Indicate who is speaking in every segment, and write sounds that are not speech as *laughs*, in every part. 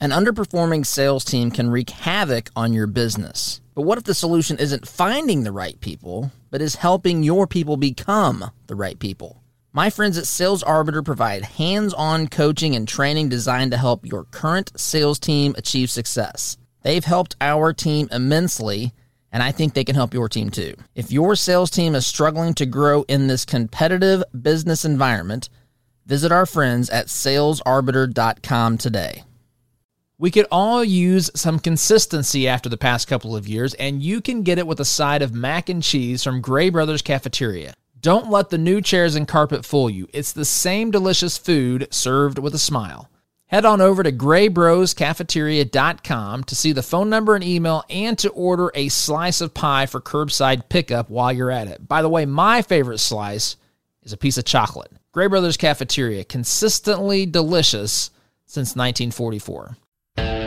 Speaker 1: An underperforming sales team can wreak havoc on your business. But what if the solution isn't finding the right people, but is helping your people become the right people? My friends at Sales Arbiter provide hands on coaching and training designed to help your current sales team achieve success. They've helped our team immensely, and I think they can help your team too. If your sales team is struggling to grow in this competitive business environment, visit our friends at salesarbiter.com today.
Speaker 2: We could all use some consistency after the past couple of years, and you can get it with a side of mac and cheese from Gray Brothers Cafeteria. Don't let the new chairs and carpet fool you. It's the same delicious food served with a smile. Head on over to graybroscafeteria.com to see the phone number and email and to order a slice of pie for curbside pickup while you're at it. By the way, my favorite slice is a piece of chocolate. Gray Brothers Cafeteria, consistently delicious since 1944.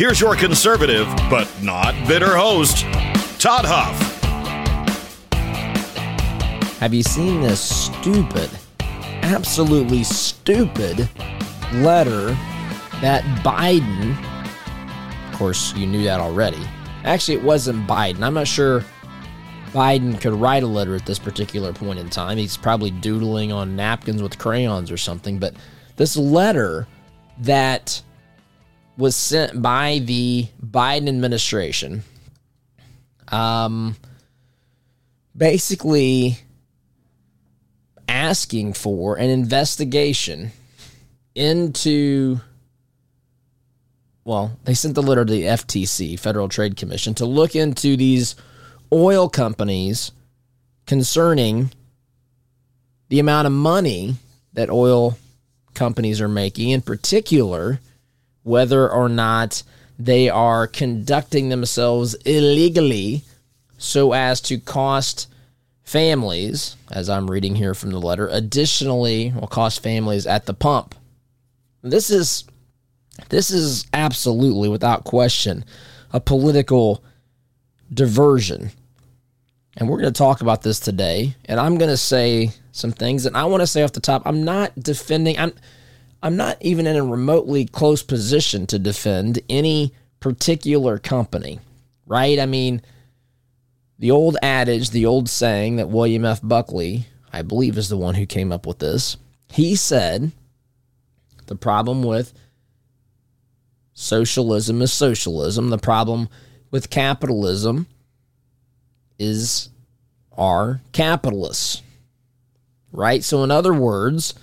Speaker 3: Here's your conservative, but not bitter host, Todd Huff.
Speaker 1: Have you seen this stupid, absolutely stupid letter that Biden, of course, you knew that already. Actually, it wasn't Biden. I'm not sure Biden could write a letter at this particular point in time. He's probably doodling on napkins with crayons or something. But this letter that was sent by the Biden administration, um, basically asking for an investigation into well, they sent the letter to the FTC, Federal Trade Commission, to look into these oil companies concerning the amount of money that oil companies are making, in particular, whether or not they are conducting themselves illegally so as to cost families, as I'm reading here from the letter, additionally will cost families at the pump. This is this is absolutely without question a political diversion. And we're going to talk about this today, and I'm going to say some things and I want to say off the top, I'm not defending I'm I'm not even in a remotely close position to defend any particular company, right? I mean, the old adage, the old saying that William F. Buckley, I believe, is the one who came up with this. He said the problem with socialism is socialism. The problem with capitalism is our capitalists. Right? So, in other words,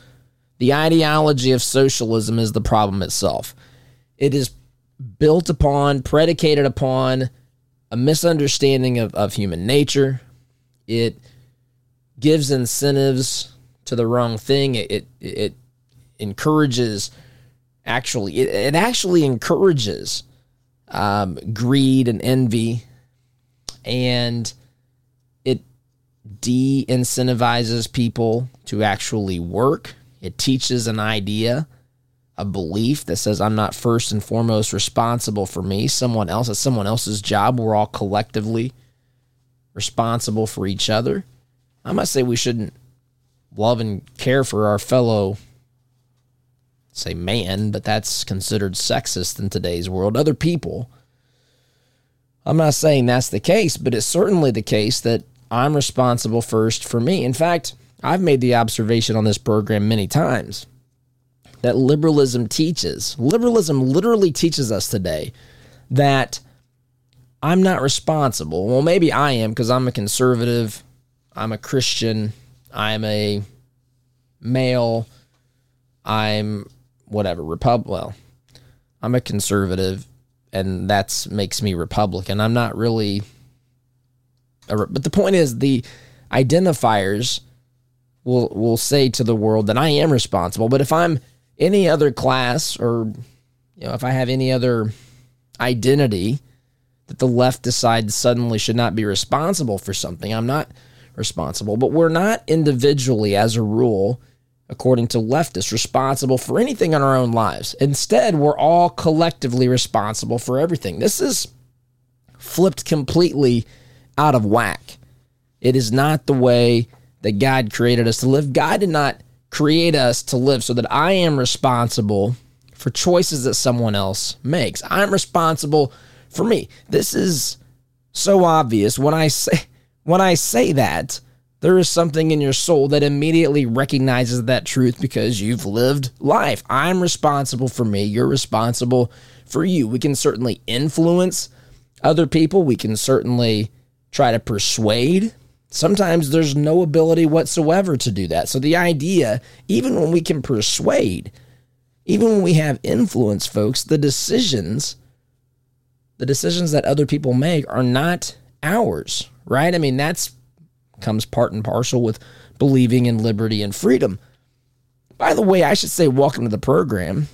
Speaker 1: the ideology of socialism is the problem itself. It is built upon, predicated upon a misunderstanding of, of human nature. It gives incentives to the wrong thing. It it, it encourages actually it, it actually encourages um, greed and envy, and it de-incentivizes people to actually work. It teaches an idea a belief that says I'm not first and foremost responsible for me, someone else, it's someone else's job. We're all collectively responsible for each other. I might say we shouldn't love and care for our fellow say man, but that's considered sexist in today's world. Other people. I'm not saying that's the case, but it's certainly the case that I'm responsible first for me. In fact, I've made the observation on this program many times that liberalism teaches. Liberalism literally teaches us today that I'm not responsible. Well, maybe I am because I'm a conservative, I'm a Christian, I'm a male, I'm whatever, Repub well, I'm a conservative and that's makes me Republican. I'm not really a, but the point is the identifiers will will say to the world that I am responsible, but if I'm any other class or you know if I have any other identity that the left decides suddenly should not be responsible for something. I'm not responsible, but we're not individually, as a rule, according to leftists, responsible for anything in our own lives. Instead, we're all collectively responsible for everything. This is flipped completely out of whack. It is not the way that God created us to live. God did not create us to live so that I am responsible for choices that someone else makes. I'm responsible for me. This is so obvious when I say when I say that there is something in your soul that immediately recognizes that truth because you've lived life. I'm responsible for me, you're responsible for you. We can certainly influence other people, we can certainly try to persuade. Sometimes there's no ability whatsoever to do that. So the idea, even when we can persuade, even when we have influence, folks, the decisions, the decisions that other people make are not ours, right? I mean, that's comes part and parcel with believing in liberty and freedom. By the way, I should say welcome to the program.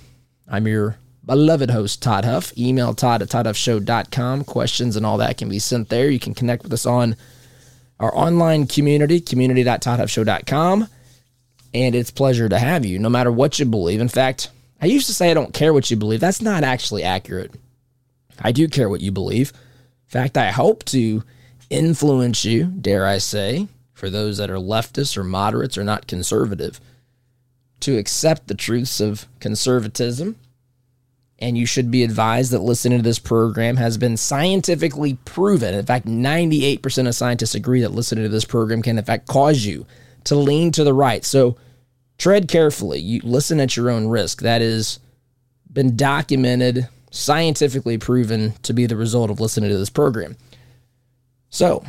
Speaker 1: I'm your beloved host, Todd Huff. Email Todd at ToddHuffShow.com. Questions and all that can be sent there. You can connect with us on our online community, community.toddhuffshow.com. And it's pleasure to have you, no matter what you believe. In fact, I used to say I don't care what you believe. That's not actually accurate. I do care what you believe. In fact, I hope to influence you, dare I say, for those that are leftists or moderates or not conservative, to accept the truths of conservatism. And you should be advised that listening to this program has been scientifically proven. In fact, 98% of scientists agree that listening to this program can, in fact, cause you to lean to the right. So tread carefully. You listen at your own risk. That has been documented, scientifically proven to be the result of listening to this program. So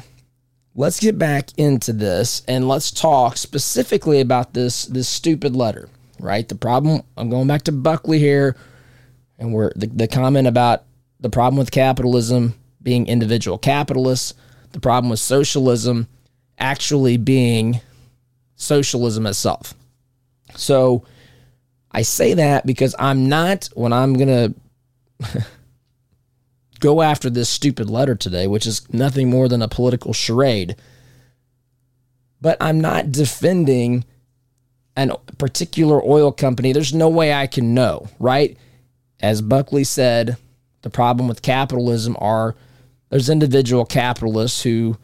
Speaker 1: let's get back into this and let's talk specifically about this this stupid letter, right? The problem I'm going back to Buckley here, and we're the, the comment about the problem with capitalism being individual capitalists, the problem with socialism actually being socialism itself. So I say that because I'm not when I'm gonna *laughs* go after this stupid letter today, which is nothing more than a political charade. But I'm not defending a particular oil company. There's no way I can know, right? As Buckley said, the problem with capitalism are there's individual capitalists who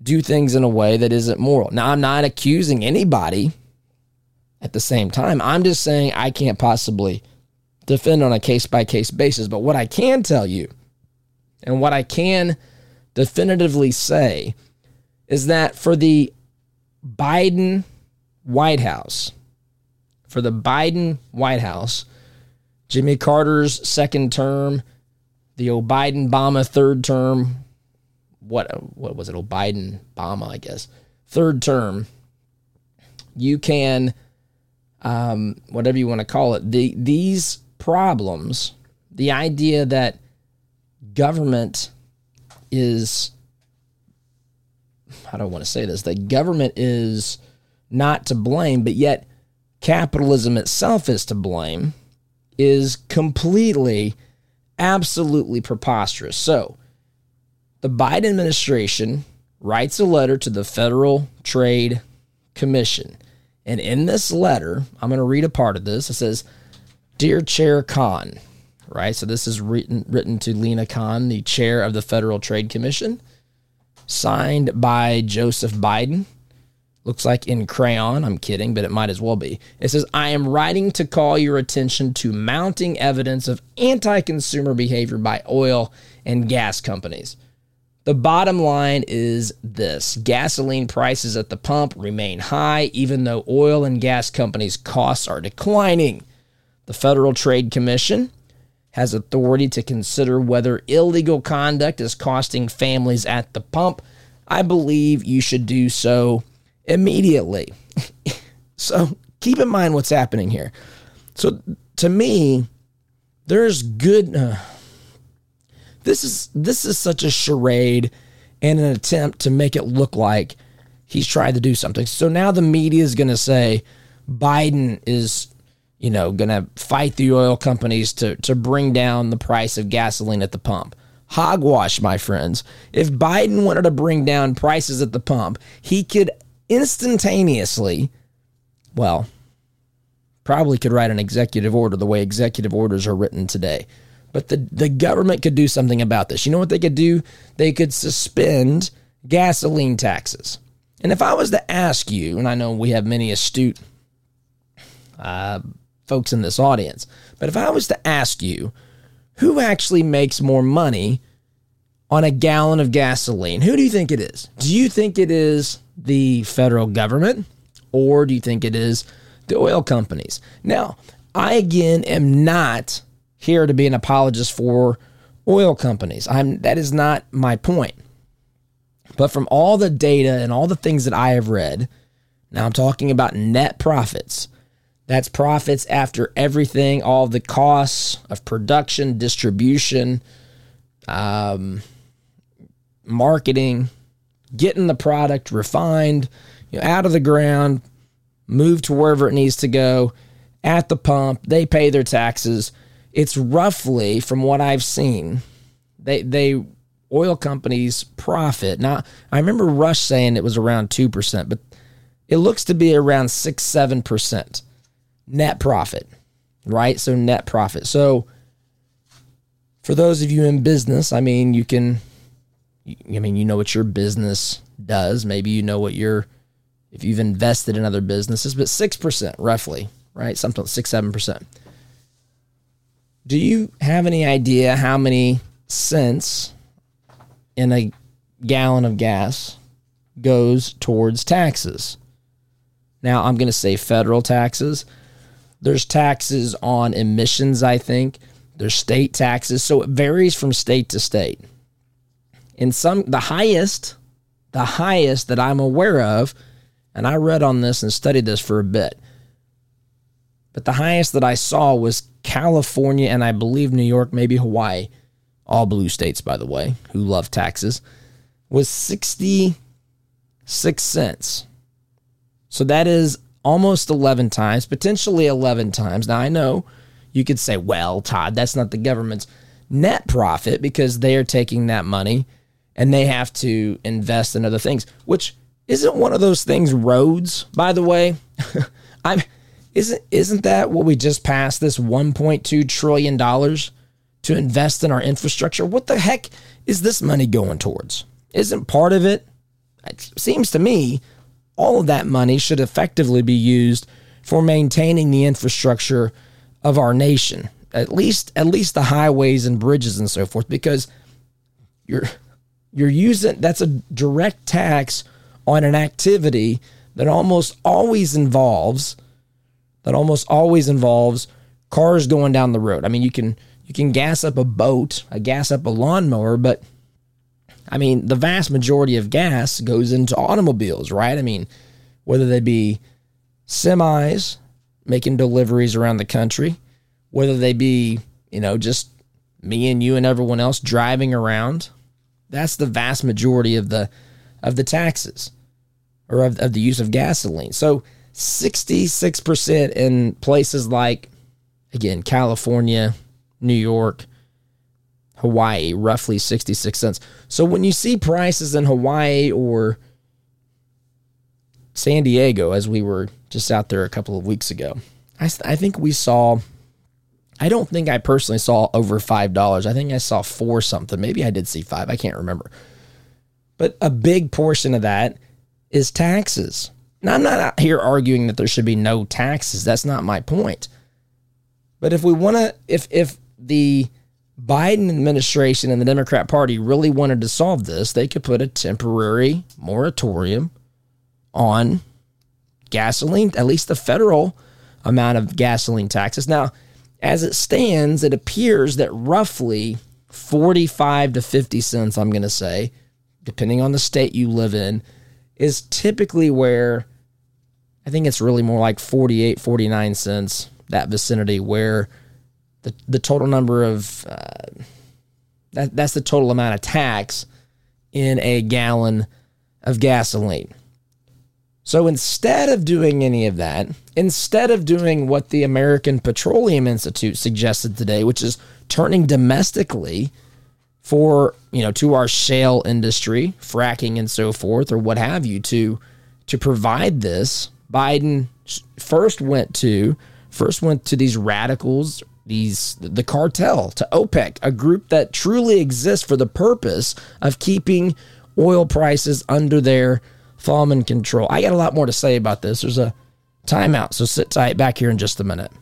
Speaker 1: do things in a way that isn't moral. Now, I'm not accusing anybody at the same time. I'm just saying I can't possibly defend on a case by case basis. But what I can tell you and what I can definitively say is that for the Biden White House, for the Biden White House, Jimmy Carter's second term, the Biden Obama third term, what what was it? Biden Obama, I guess, third term. You can, um, whatever you want to call it, the these problems, the idea that government is I don't want to say this, that government is not to blame, but yet capitalism itself is to blame, is completely, absolutely preposterous. So, the Biden administration writes a letter to the Federal Trade Commission. And in this letter, I'm going to read a part of this. It says, Dear Chair Khan, right? So this is written written to Lina Khan, the chair of the Federal Trade Commission, signed by Joseph Biden. Looks like in crayon. I'm kidding, but it might as well be. It says, I am writing to call your attention to mounting evidence of anti consumer behavior by oil and gas companies. The bottom line is this gasoline prices at the pump remain high, even though oil and gas companies' costs are declining. The Federal Trade Commission has authority to consider whether illegal conduct is costing families at the pump, I believe you should do so immediately. *laughs* so keep in mind what's happening here. So to me, there's good. Uh, this is this is such a charade and an attempt to make it look like he's tried to do something. So now the media is going to say Biden is you know, going to fight the oil companies to, to bring down the price of gasoline at the pump. Hogwash, my friends. If Biden wanted to bring down prices at the pump, he could instantaneously, well, probably could write an executive order the way executive orders are written today. But the, the government could do something about this. You know what they could do? They could suspend gasoline taxes. And if I was to ask you, and I know we have many astute uh, folks in this audience, but if I was to ask you, who actually makes more money on a gallon of gasoline? Who do you think it is? Do you think it is the federal government or do you think it is the oil companies? Now, I again am not here to be an apologist for oil companies. I'm that is not my point. But from all the data and all the things that I have read, now I'm talking about net profits. That's profits after everything, all the costs of production, distribution, um, marketing, getting the product refined, you know, out of the ground, moved to wherever it needs to go, at the pump, they pay their taxes. It's roughly, from what I've seen, they they oil companies profit. Now, I remember Rush saying it was around 2%, but it looks to be around 6 7% net profit, right? So, net profit. So, for those of you in business, I mean, you can, I mean, you know what your business does. Maybe you know what your, if you've invested in other businesses, but 6% roughly, right? Something 6 7%. Do you have any idea how many cents in a gallon of gas goes towards taxes. Now, I'm going to say federal taxes. There's taxes on emissions, I think. There's state taxes. So it varies from state to state. In some, the highest, the highest that I'm aware of, and I read on this and studied this for a bit, but the highest that I saw was California and I believe New York, maybe Hawaii all blue states, by the way, who love taxes, was 66 cents. So that is almost 11 times, potentially 11 times. Now, I know you could say, well, Todd, that's not the government's net profit because they are taking that money and they have to invest in other things, which isn't one of those things roads, by the way. *laughs* I'm isn't isn't that what we just passed this 1.2 trillion dollars to invest in our infrastructure. What the heck is this money going towards? Isn't part of it, it seems to me, all of that money should effectively be used for maintaining the infrastructure of our nation. At least at least the highways and bridges and so forth because you're you're using that's a direct tax on an activity that almost always involves that almost always involves cars going down the road. I mean, you can you can gas up a boat, a gas up a lawnmower, but I mean, the vast majority of gas goes into automobiles, right? I mean, whether they be semis making deliveries around the country, whether they be, you know, just me and you and everyone else driving around, that's the vast majority of the of the taxes or of, of the use of gasoline. So 66% in places like again, California, New York, Hawaii, roughly 66 cents. So when you see prices in Hawaii or San Diego, as we were just out there a couple of weeks ago, I, I think we saw, I don't think I personally saw over $5. I think I saw four something. Maybe I did see five. I can't remember. But a big portion of that is taxes. Now, I'm not out here arguing that there should be no taxes. That's not my point. But if we want to, if if the Biden administration and the Democrat Party really wanted to solve this, they could put a temporary moratorium on gasoline, at least the federal amount of gasoline taxes. Now, as it stands, it appears that roughly 45 to 50 cents, I'm going to say, depending on the state you live in, is typically where I think it's really more like 48, 49 cents, that vicinity, where the the total number of uh, that that's the total amount of tax in a gallon of gasoline. So instead of doing any of that, instead of doing what the American Petroleum Institute suggested today, which is turning domestically for, you know, to our shale industry, fracking and so forth or what have you to to provide this, Biden first went to first went to these radicals, these the cartel, to OPEC, a group that truly exists for the purpose of keeping oil prices under their thumb and control. I got a lot more to say about this. There's a timeout, so sit tight back here in just a minute.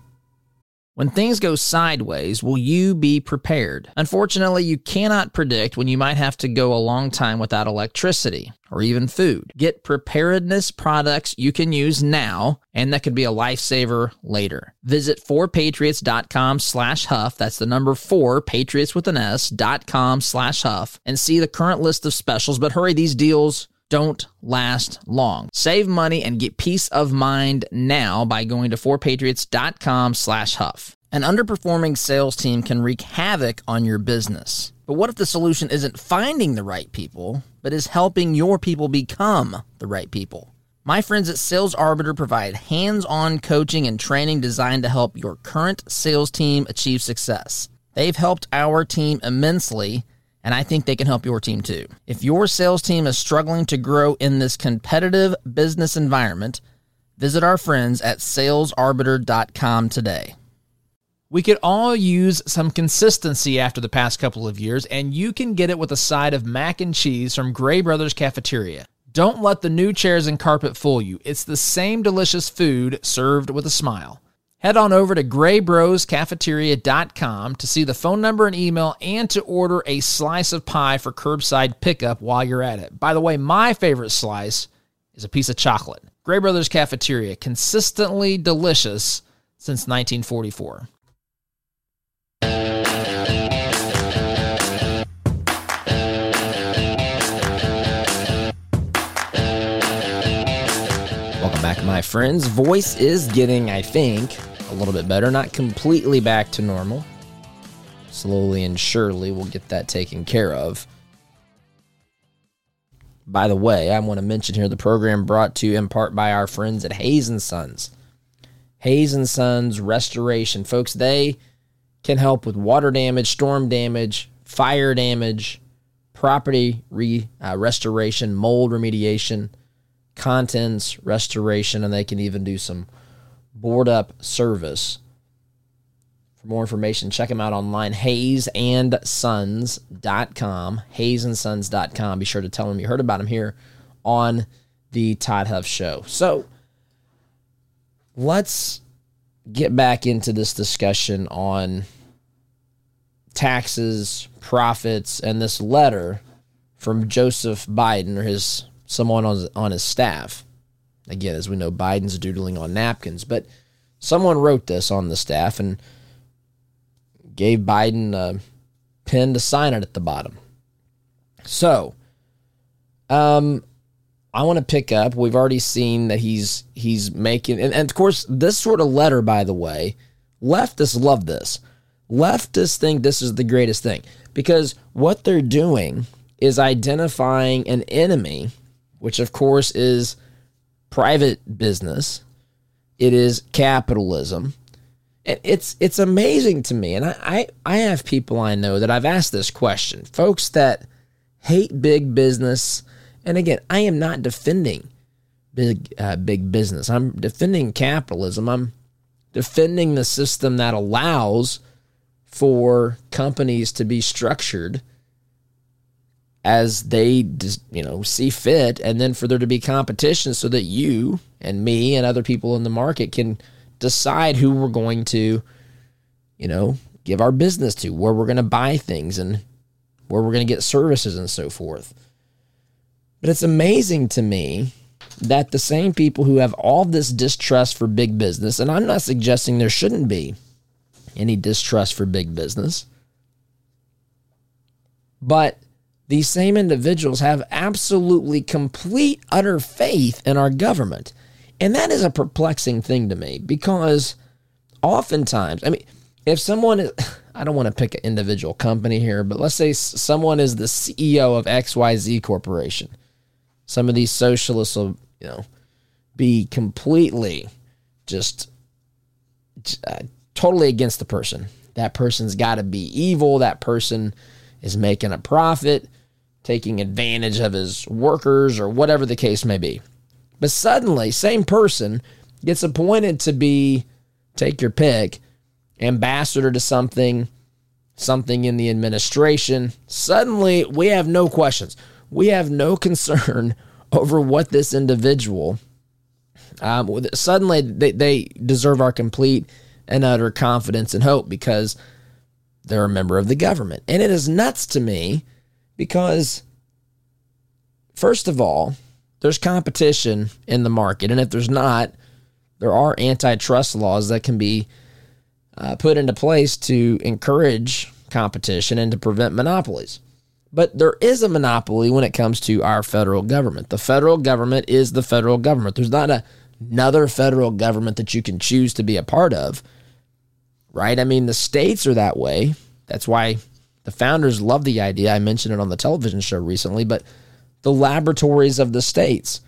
Speaker 2: When things go sideways, will you be prepared? Unfortunately, you cannot predict when you might have to go a long time without electricity or even food. Get preparedness products you can use now and that could be a lifesaver later. Visit 4patriots.com slash huff. That's the number 4, patriots with an S, dot com slash huff and see the current list of specials. But hurry, these deals don't last long. Save money and get peace of mind now by going to 4patriots.com slash huff. An underperforming sales team can wreak havoc on your business. But what if the solution isn't finding the right people, but is helping your people become the right people? My friends at Sales Arbiter provide hands on coaching and training designed to help your current sales team achieve success. They've helped our team immensely and I think they can help your team too. If your sales team is struggling to grow in this competitive business environment, visit our friends at salesarbiter.com today. We could all use some consistency after the past couple of years, and you can get it with a side of mac and cheese from Gray Brothers Cafeteria. Don't let the new chairs and carpet fool you. It's the same delicious food served with a smile. Head on over to graybroscafeteria.com to see the phone number and email and to order a slice of pie for curbside pickup while you're at it. By the way, my favorite slice is a piece of chocolate. Gray Brothers Cafeteria, consistently delicious since 1944.
Speaker 1: Welcome back, my friends. Voice is getting, I think, a little bit better. Not completely back to normal. Slowly and surely, we'll get that taken care of. By the way, I want to mention here the program brought to you in part by our friends at Hayes and Sons. Hayes and Sons Restoration, folks, they can help with water damage, storm damage, fire damage, property re, uh, restoration, mold remediation, contents restoration, and they can even do some board up service. For more information, check them out online, hayesandsons.com, hayesandsons.com. Be sure to tell them you heard about them here on the Todd Huff Show. So let's get back into this discussion on taxes, profits, and this letter from Joseph Biden or his someone on on his staff. Again, as we know, Biden's doodling on napkins, but someone wrote this on the staff and gave Biden a pen to sign it at the bottom. So, um, I want to pick up. We've already seen that he's he's making, and, and of course, this sort of letter, by the way, leftists love this. Leftists think this is the greatest thing because what they're doing is identifying an enemy, which of course is private business. It is capitalism. And it's it's amazing to me. And I, I, I have people I know that I've asked this question. Folks that hate big business. And again, I am not defending big uh, big business. I'm defending capitalism. I'm defending the system that allows for companies to be structured as they you know see fit and then for there to be competition so that you and me and other people in the market can decide who we're going to you know give our business to where we're going to buy things and where we're going to get services and so forth. But it's amazing to me that the same people who have all this distrust for big business and I'm not suggesting there shouldn't be any distrust for big business but these same individuals have absolutely complete, utter faith in our government. And that is a perplexing thing to me because oftentimes, I mean, if someone is, *sighs* I don't want to pick an individual company here, but let's say someone is the CEO of XYZ Corporation. Some of these socialists will, you know, be completely just uh, totally against the person. That person's got to be evil. That person is making a profit, taking advantage of his workers, or whatever the case may be. But suddenly, same person gets appointed to be, take your pick, ambassador to something, something in the administration. Suddenly, we have no questions. We have no *laughs* concern over what this individual. Um, suddenly, they, they deserve our complete and utter confidence and hope because they're a member of the government. And it is nuts to me because, first of all, there's competition in the market. And if there's not, there are antitrust laws that can be uh, put into place to encourage competition and to prevent monopolies. But there is a monopoly when it comes to our federal government. The federal government is the federal government. There's not a, another federal government that you can choose to be a part of right? I mean, the states are that way. That's why the founders love the idea. I mentioned it on the television show recently, but the laboratories of the states.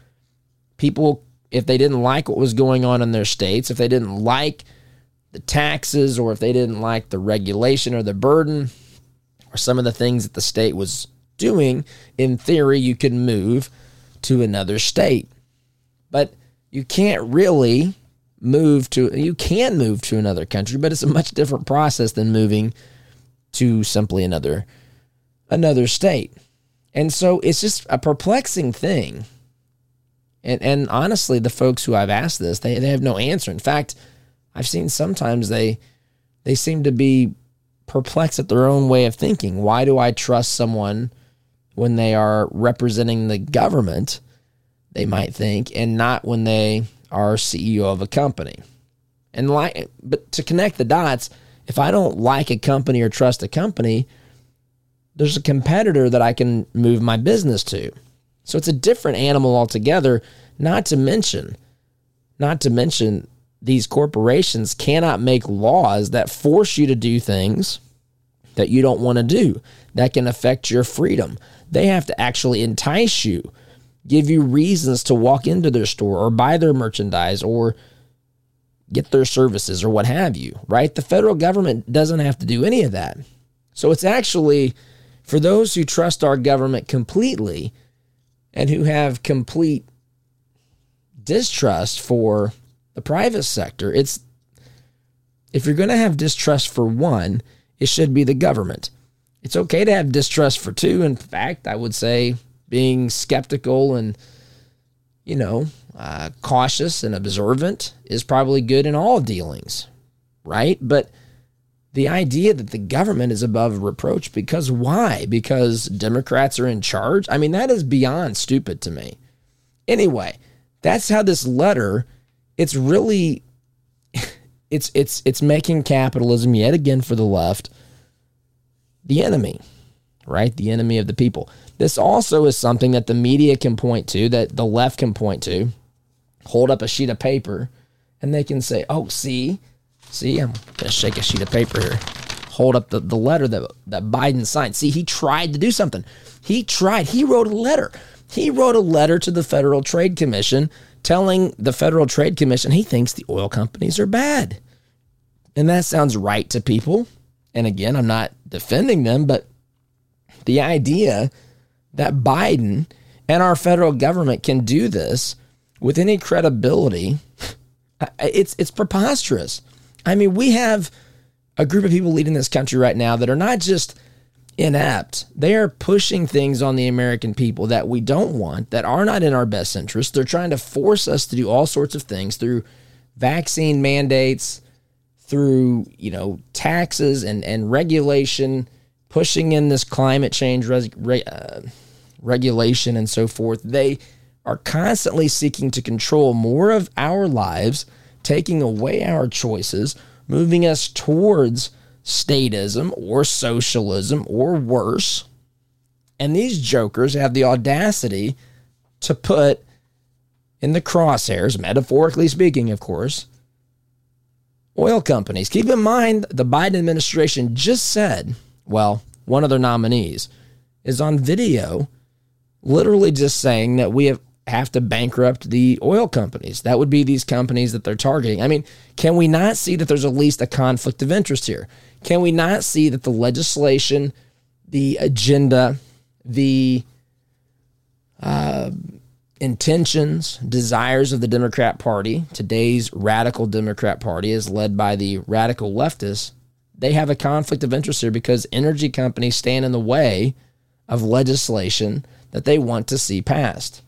Speaker 1: People, if they didn't like what was going on in their states, if they didn't like the taxes, or if they didn't like the regulation or the burden, or some of the things that the state was doing, in theory, you could move to another state. But you can't really move to you can move to another country, but it's a much different process than moving to simply another another state. And so it's just a perplexing thing. And and honestly, the folks who I've asked this, they, they have no answer. In fact, I've seen sometimes they they seem to be perplexed at their own way of thinking. Why do I trust someone when they are representing the government, they might think, and not when they are CEO of a company. And like but to connect the dots, if I don't like a company or trust a company, there's a competitor that I can move my business to. So it's a different animal altogether, not to mention not to mention these corporations cannot make laws that force you to do things that you don't want to do that can affect your freedom. They have to actually entice you give you reasons to walk into their store or buy their merchandise or get their services or what have you, right? The federal government doesn't have to do any of that. So it's actually for those who trust our government completely and who have complete distrust for the private sector, it's if you're going to have distrust for one, it should be the government. It's okay to have distrust for two. In fact, I would say being skeptical and, you know, uh, cautious and observant is probably good in all dealings, right? But the idea that the government is above reproach because why? Because Democrats are in charge? I mean, that is beyond stupid to me. Anyway, that's how this letter, it's really *laughs* it's it's it's making capitalism yet again for the left the enemy, right? The enemy of the people. This also is something that the media can point to, that the left can point to, hold up a sheet of paper, and they can say, oh, see, see, I'm going to shake a sheet of paper here. Hold up the, the letter that, that Biden signed. See, he tried to do something. He tried. He wrote a letter. He wrote a letter to the Federal Trade Commission telling the Federal Trade Commission he thinks the oil companies are bad. And that sounds right to people. And again, I'm not defending them, but the idea that Biden and our federal government can do this with any credibility, it's it's preposterous. I mean, we have a group of people leading this country right now that are not just inept. They are pushing things on the American people that we don't want, that are not in our best interest. They're trying to force us to do all sorts of things through vaccine mandates, through, you know, taxes and, and regulation, pushing in this climate change res, uh, regulation and so forth, they are constantly seeking to control more of our lives, taking away our choices, moving us towards statism or socialism or worse. And these jokers have the audacity to put in the crosshairs, metaphorically speaking, of course, oil companies. Keep in mind, the Biden administration just said, well, one of their nominees is on video literally just saying that we have have to bankrupt the oil companies. That would be these companies that they're targeting. I mean, can we not see that there's at least a conflict of interest here? Can we not see that the legislation, the agenda, the uh, intentions, desires of the Democrat Party, today's radical Democrat Party is led by the radical leftists, they have a conflict of interest here because energy companies stand in the way of legislation that they want to see passed.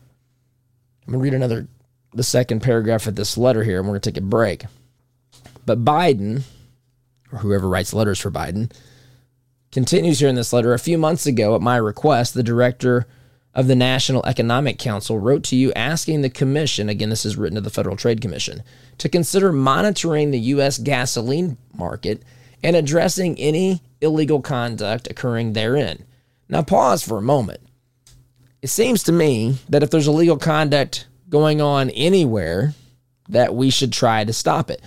Speaker 1: I'm going to read another, the second paragraph of this letter here, and we're going to take a break. But Biden, or whoever writes letters for Biden, continues here in this letter. A few months ago, at my request, the director of the National Economic Council wrote to you asking the Commission, again, this is written to the Federal Trade Commission, to consider monitoring the U.S. gasoline market and addressing any illegal conduct occurring therein. Now, pause for a moment it seems to me that if there's illegal conduct going on anywhere, that we should try to stop it.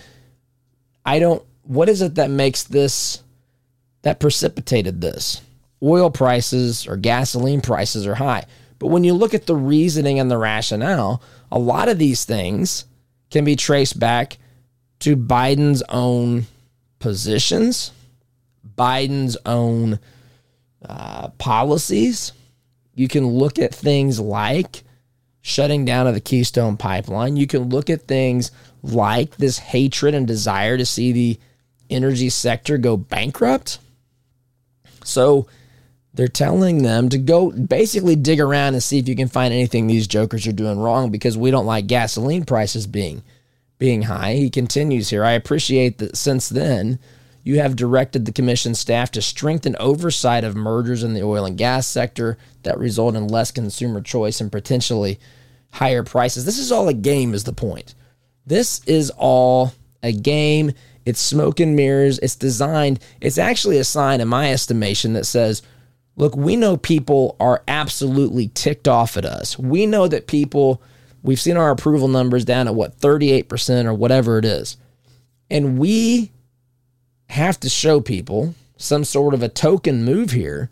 Speaker 1: I don't, what is it that makes this, that precipitated this? Oil prices or gasoline prices are high. But when you look at the reasoning and the rationale, a lot of these things can be traced back to Biden's own positions, Biden's own uh, policies you can look at things like shutting down of the Keystone Pipeline. You can look at things like this hatred and desire to see the energy sector go bankrupt. So they're telling them to go basically dig around and see if you can find anything these jokers are doing wrong because we don't like gasoline prices being being high. He continues here. I appreciate that since then you have directed the commission staff to strengthen oversight of mergers in the oil and gas sector that result in less consumer choice and potentially higher prices. This is all a game, is the point. This is all a game. It's smoke and mirrors. It's designed, it's actually a sign, in my estimation, that says, look, we know people are absolutely ticked off at us. We know that people, we've seen our approval numbers down at what, 38% or whatever it is. And we have to show people some sort of a token move here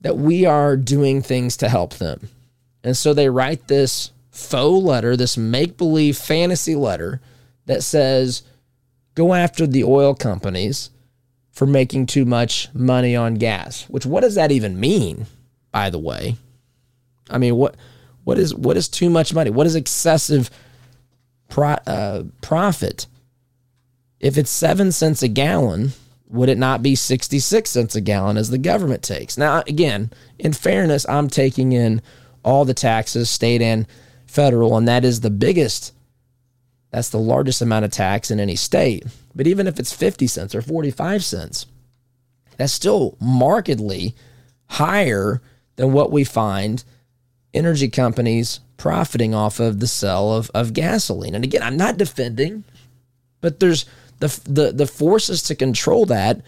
Speaker 1: that we are doing things to help them. And so they write this faux letter, this make believe fantasy letter that says, go after the oil companies for making too much money on gas. Which, what does that even mean, by the way? I mean, what what is what is too much money? What is excessive pro, uh, profit? If it's seven cents a gallon, would it not be 66 cents a gallon as the government takes? Now, again, in fairness, I'm taking in all the taxes, state and federal, and that is the biggest, that's the largest amount of tax in any state. But even if it's 50 cents or 45 cents, that's still markedly higher than what we find energy companies profiting off of the sale of, of gasoline. And again, I'm not defending, but there's the, the, the forces to control that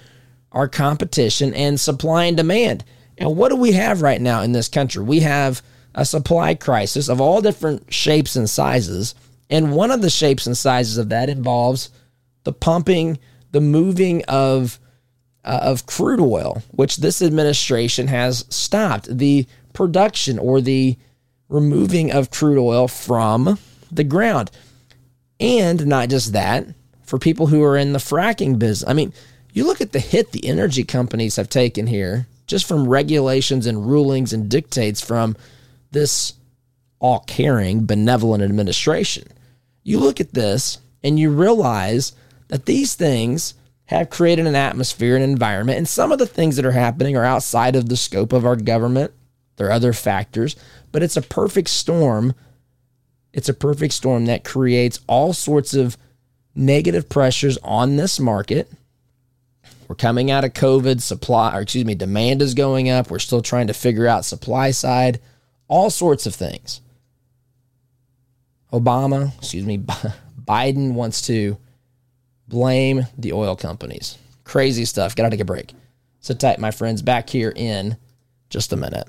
Speaker 1: are competition and supply and demand. And what do we have right now in this country? We have a supply crisis of all different shapes and sizes. And one of the shapes and sizes of that involves the pumping, the moving of uh, of crude oil, which this administration has stopped the production or the removing of crude oil from the ground. And not just that, for people who are in the fracking business. I mean, you look at the hit the energy companies have taken here just from regulations and rulings and dictates from this all caring, benevolent administration. You look at this and you realize that these things have created an atmosphere and environment, and some of the things that are happening are outside of the scope of our government. There are other factors, but it's a perfect storm. It's a perfect storm that creates all sorts of negative pressures on this market. We're coming out of COVID, supply, or excuse me, demand is going up. We're still trying to figure out supply side, all sorts of things. Obama, excuse me, *laughs* Biden wants to blame the oil companies. Crazy stuff. Got to take a break. So tight, my friends. Back here in just a minute.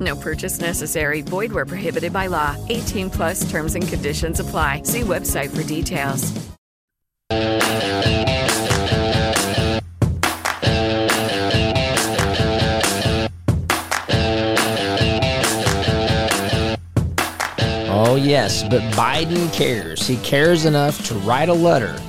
Speaker 4: No purchase necessary. Void where prohibited by law. 18 plus terms and conditions apply. See website for details.
Speaker 1: Oh, yes, but Biden cares. He cares enough to write a letter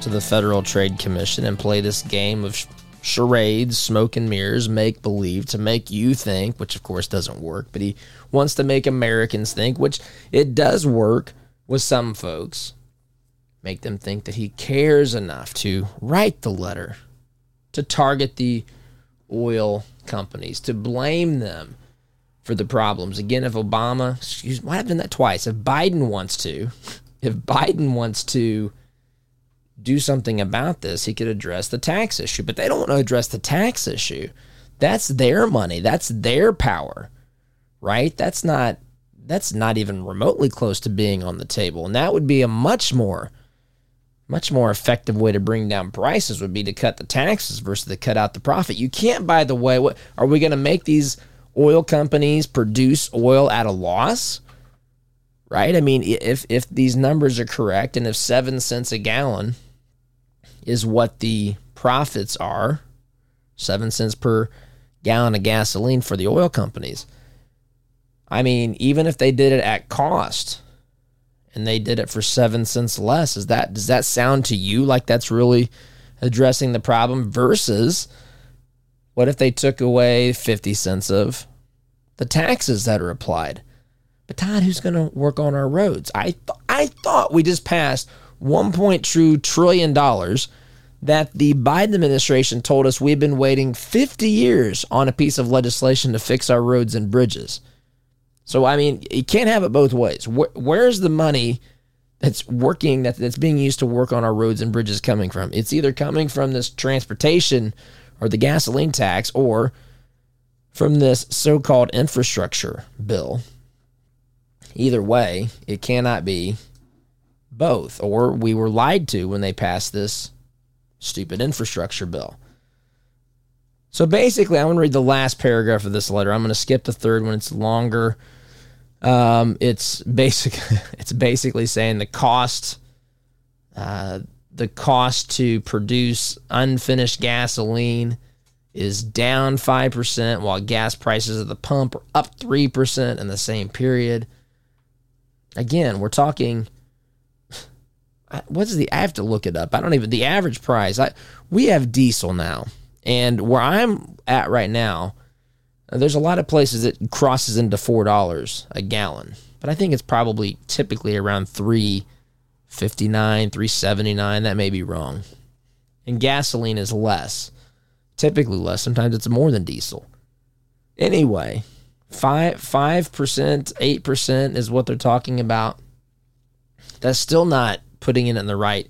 Speaker 1: to the Federal Trade Commission and play this game of charades, smoke and mirrors, make believe to make you think, which of course doesn't work, but he wants to make Americans think, which it does work with some folks. Make them think that he cares enough to write the letter, to target the oil companies, to blame them for the problems. Again, if Obama, excuse me, why have done that twice? If Biden wants to, *laughs* if Biden wants to do something about this, he could address the tax issue. But they don't want to address the tax issue. That's their money. That's their power. Right? That's not that's not even remotely close to being on the table. And that would be a much more much more effective way to bring down prices would be to cut the taxes versus to cut out the profit. You can't by the way, what are we going to make these oil companies produce oil at a loss? Right? I mean, if if these numbers are correct and if 7 cents a gallon is what the profits are, 7 cents per gallon of gasoline for the oil companies. I mean, even if they did it at cost and they did it for 7 cents less, is that does that sound to you like that's really addressing the problem versus what if they took away 50 cents of the taxes that are applied? But Todd, who's going to work on our roads? I th- I thought we just passed 1.2 trillion dollars that the Biden administration told us we've been waiting 50 years on a piece of legislation to fix our roads and bridges. So I mean, you can't have it both ways. Where, where's the money that's working that that's being used to work on our roads and bridges coming from? It's either coming from this transportation or the gasoline tax or from this so-called infrastructure bill. Either way, it cannot be both or we were lied to when they passed this stupid infrastructure bill. So basically, I'm going to read the last paragraph of this letter. I'm going to skip the third one. It's longer. Um, it's basic. *laughs* It's basically saying the cost, uh, the cost to produce unfinished gasoline is down five percent, while gas prices at the pump are up three percent in the same period. Again, we're talking. What's the? I have to look it up. I don't even the average price. I we have diesel now, and where I'm at right now, there's a lot of places that crosses into four dollars a gallon, but I think it's probably typically around three fifty nine, three seventy nine. That may be wrong. And gasoline is less, typically less. Sometimes it's more than diesel. Anyway, five five percent, eight percent is what they're talking about. That's still not putting it in the right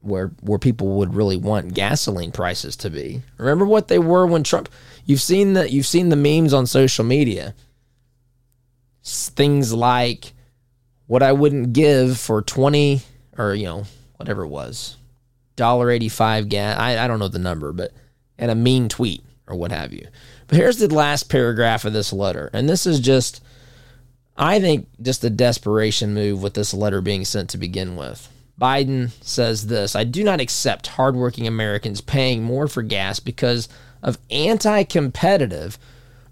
Speaker 1: where where people would really want gasoline prices to be. Remember what they were when Trump you've seen the you've seen the memes on social media. Things like what I wouldn't give for 20 or, you know, whatever it was, $1.85 gas. I, I don't know the number, but and a mean tweet or what have you. But here's the last paragraph of this letter. And this is just, I think, just a desperation move with this letter being sent to begin with. Biden says this I do not accept hardworking Americans paying more for gas because of anti competitive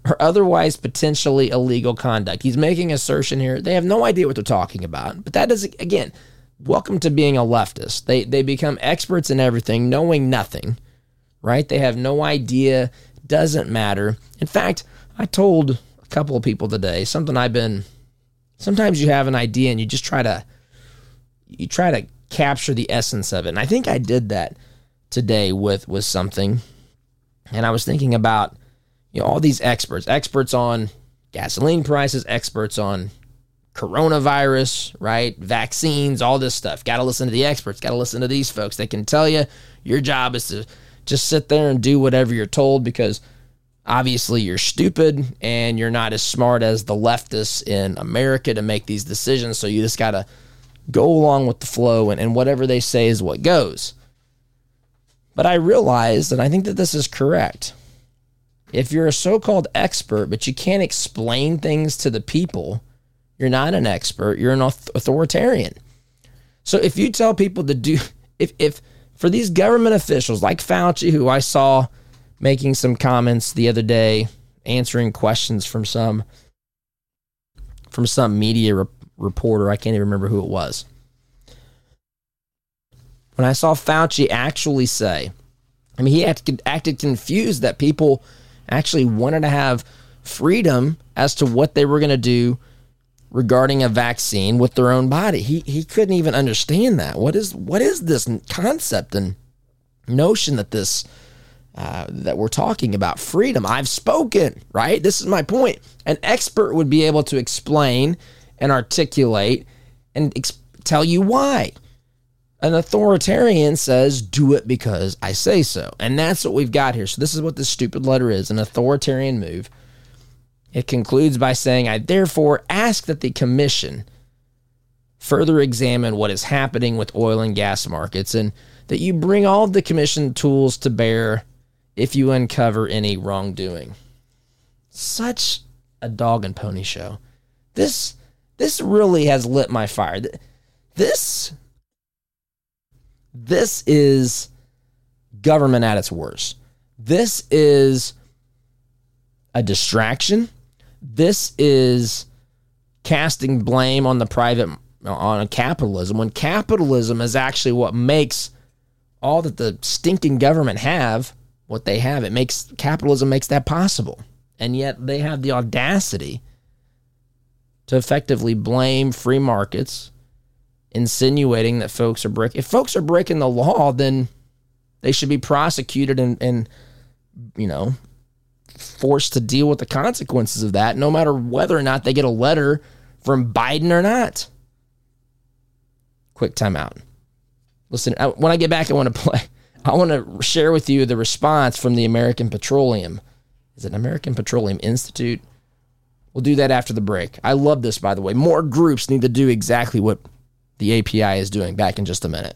Speaker 1: or otherwise potentially illegal conduct. He's making assertion here. They have no idea what they're talking about. But that is again, welcome to being a leftist. They they become experts in everything, knowing nothing. Right? They have no idea, doesn't matter. In fact, I told couple of people today something I've been sometimes you have an idea and you just try to you try to capture the essence of it. And I think I did that today with with something. And I was thinking about you know all these experts, experts on gasoline prices, experts on coronavirus, right? Vaccines, all this stuff. Got to listen to the experts, got to listen to these folks. They can tell you your job is to just sit there and do whatever you're told because obviously you're stupid and you're not as smart as the leftists in America to make these decisions. So you just got to go along with the flow and, and whatever they say is what goes. But I realized, and I think that this is correct. If you're a so called expert, but you can't explain things to the people, you're not an expert, you're an authoritarian. So if you tell people to do, if, if for these government officials like Fauci, who I saw making some comments the other day, answering questions from some from some media re- reporter, I can't even remember who it was. When I saw Fauci actually say, I mean, he acted, acted confused that people actually wanted to have freedom as to what they were going to do regarding a vaccine with their own body. He he couldn't even understand that. What is what is this concept and notion that this uh, that we're talking about freedom? I've spoken, right? This is my point. An expert would be able to explain and articulate and ex- tell you why. An authoritarian says, do it because I say so. And that's what we've got here. So, this is what this stupid letter is an authoritarian move. It concludes by saying, I therefore ask that the commission further examine what is happening with oil and gas markets and that you bring all of the commission tools to bear if you uncover any wrongdoing. Such a dog and pony show. This this really has lit my fire. This this is government at its worst. This is a distraction. This is casting blame on the private on capitalism when capitalism is actually what makes all that the stinking government have what they have. It makes capitalism makes that possible. And yet they have the audacity to effectively blame free markets insinuating that folks are breaking. If folks are breaking the law, then they should be prosecuted and, and you know forced to deal with the consequences of that, no matter whether or not they get a letter from Biden or not. Quick timeout. Listen, when I get back, I want to *laughs* play. I want to share with you the response from the American Petroleum. Is it American Petroleum Institute? We'll do that after the break. I love this, by the way. More groups need to do exactly what the API is doing. Back in just a minute.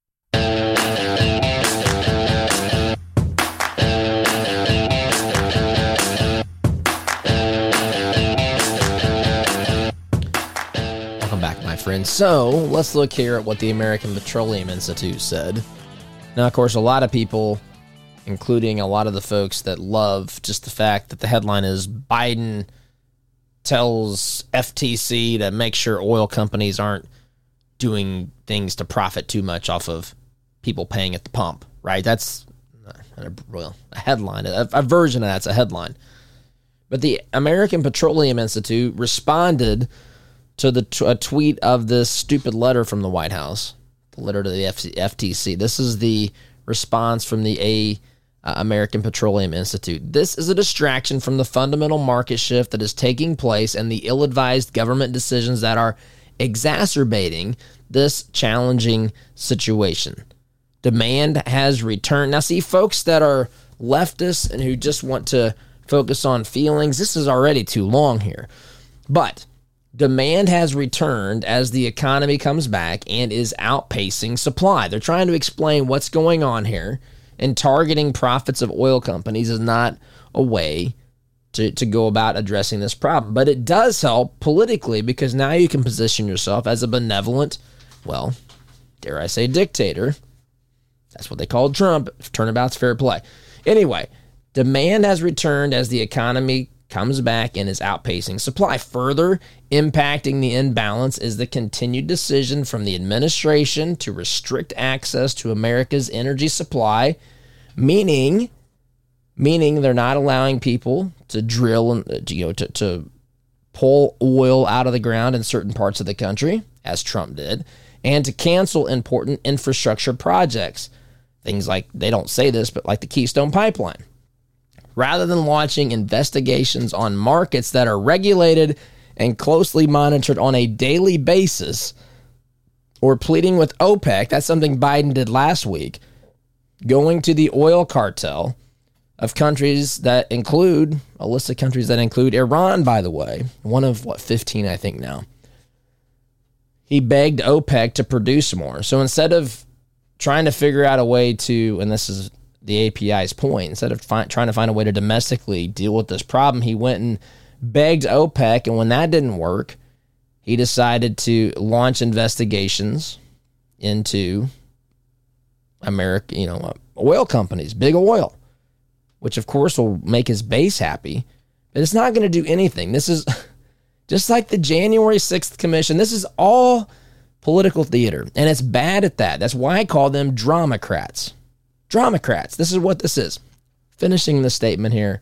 Speaker 1: Friends. So let's look here at what the American Petroleum Institute said. Now, of course, a lot of people, including a lot of the folks that love just the fact that the headline is Biden tells FTC to make sure oil companies aren't doing things to profit too much off of people paying at the pump, right? That's a, well, a headline, a, a version of that's a headline. But the American Petroleum Institute responded to the t- a tweet of this stupid letter from the White House, the letter to the F- FTC. This is the response from the A uh, American Petroleum Institute. This is a distraction from the fundamental market shift that is taking place and the ill-advised government decisions that are exacerbating this challenging situation. Demand has returned. Now, see, folks that are leftists and who just want to focus on feelings, this is already too long here. But demand has returned as the economy comes back and is outpacing supply. They're trying to explain what's going on here, and targeting profits of oil companies is not a way to, to go about addressing this problem. But it does help politically because now you can position yourself as a benevolent, well, dare I say, dictator. That's what they called Trump. Turnabout's fair play. Anyway, demand has returned as the economy comes back and is outpacing supply. Further impacting the imbalance is the continued decision from the administration to restrict access to America's energy supply, meaning meaning they're not allowing people to drill and uh, you know to, to pull oil out of the ground in certain parts of the country, as Trump did, and to cancel important infrastructure projects. Things like they don't say this, but like the Keystone Pipeline rather than launching investigations on markets that are regulated and closely monitored on a daily basis, or pleading with OPEC, that's something Biden did last week, going to the oil cartel of countries that include a list of countries that include Iran, by the way, one of what, 15, I think now. He begged OPEC to produce more. So instead of trying to figure out a way to, and this is the API's point. Instead of fi- trying to find a way to domestically deal with this problem, he went and begged OPEC. And when that didn't work, he decided to launch investigations into America, you know, uh, oil companies, big oil, which of course will make his base happy, but it's not going to do anything. This is *laughs* just like the January 6th commission. This is all political theater, and it's bad at that. That's why I call them dramacrats. Dramacrats. This is what this is. Finishing the statement here,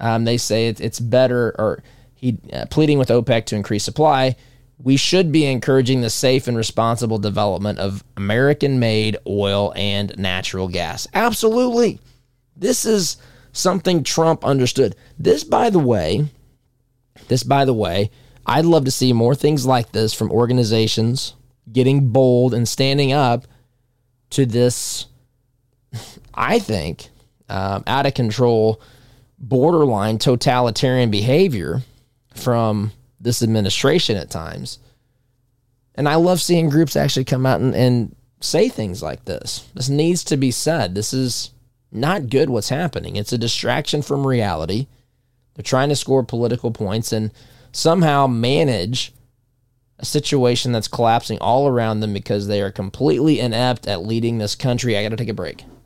Speaker 1: um, they say it, it's better, or he uh, pleading with OPEC to increase supply. We should be encouraging the safe and responsible development of American made oil and natural gas. Absolutely. This is something Trump understood. This, by the way, this, by the way, I'd love to see more things like this from organizations getting bold and standing up to this I think, um, out of control, borderline totalitarian behavior from this administration at times. And I love seeing groups actually come out and, and say things like this. This needs to be said. This is not good what's happening. It's a distraction from reality. They're trying to score political points and somehow manage a situation that's collapsing all around them because they are completely inept at leading this country. I got to take a break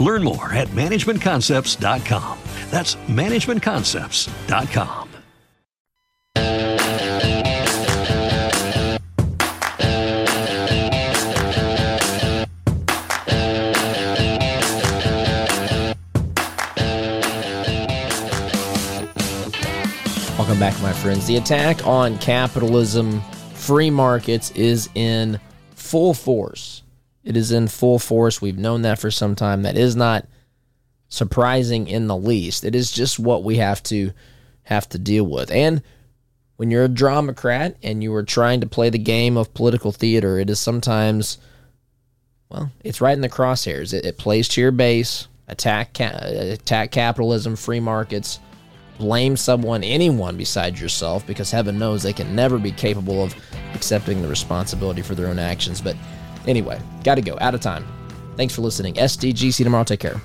Speaker 5: Learn more at managementconcepts.com. That's managementconcepts.com.
Speaker 1: Welcome back, my friends. The attack on capitalism, free markets is in full force. It is in full force. We've known that for some time. That is not surprising in the least. It is just what we have to have to deal with. And when you're a dramacrat and you are trying to play the game of political theater, it is sometimes, well, it's right in the crosshairs. It, it plays to your base, attack, ca- attack capitalism, free markets, blame someone, anyone besides yourself, because heaven knows they can never be capable of accepting the responsibility for their own actions. But anyway, got to go. Out of time. Thanks for listening. SDGC tomorrow. Take care.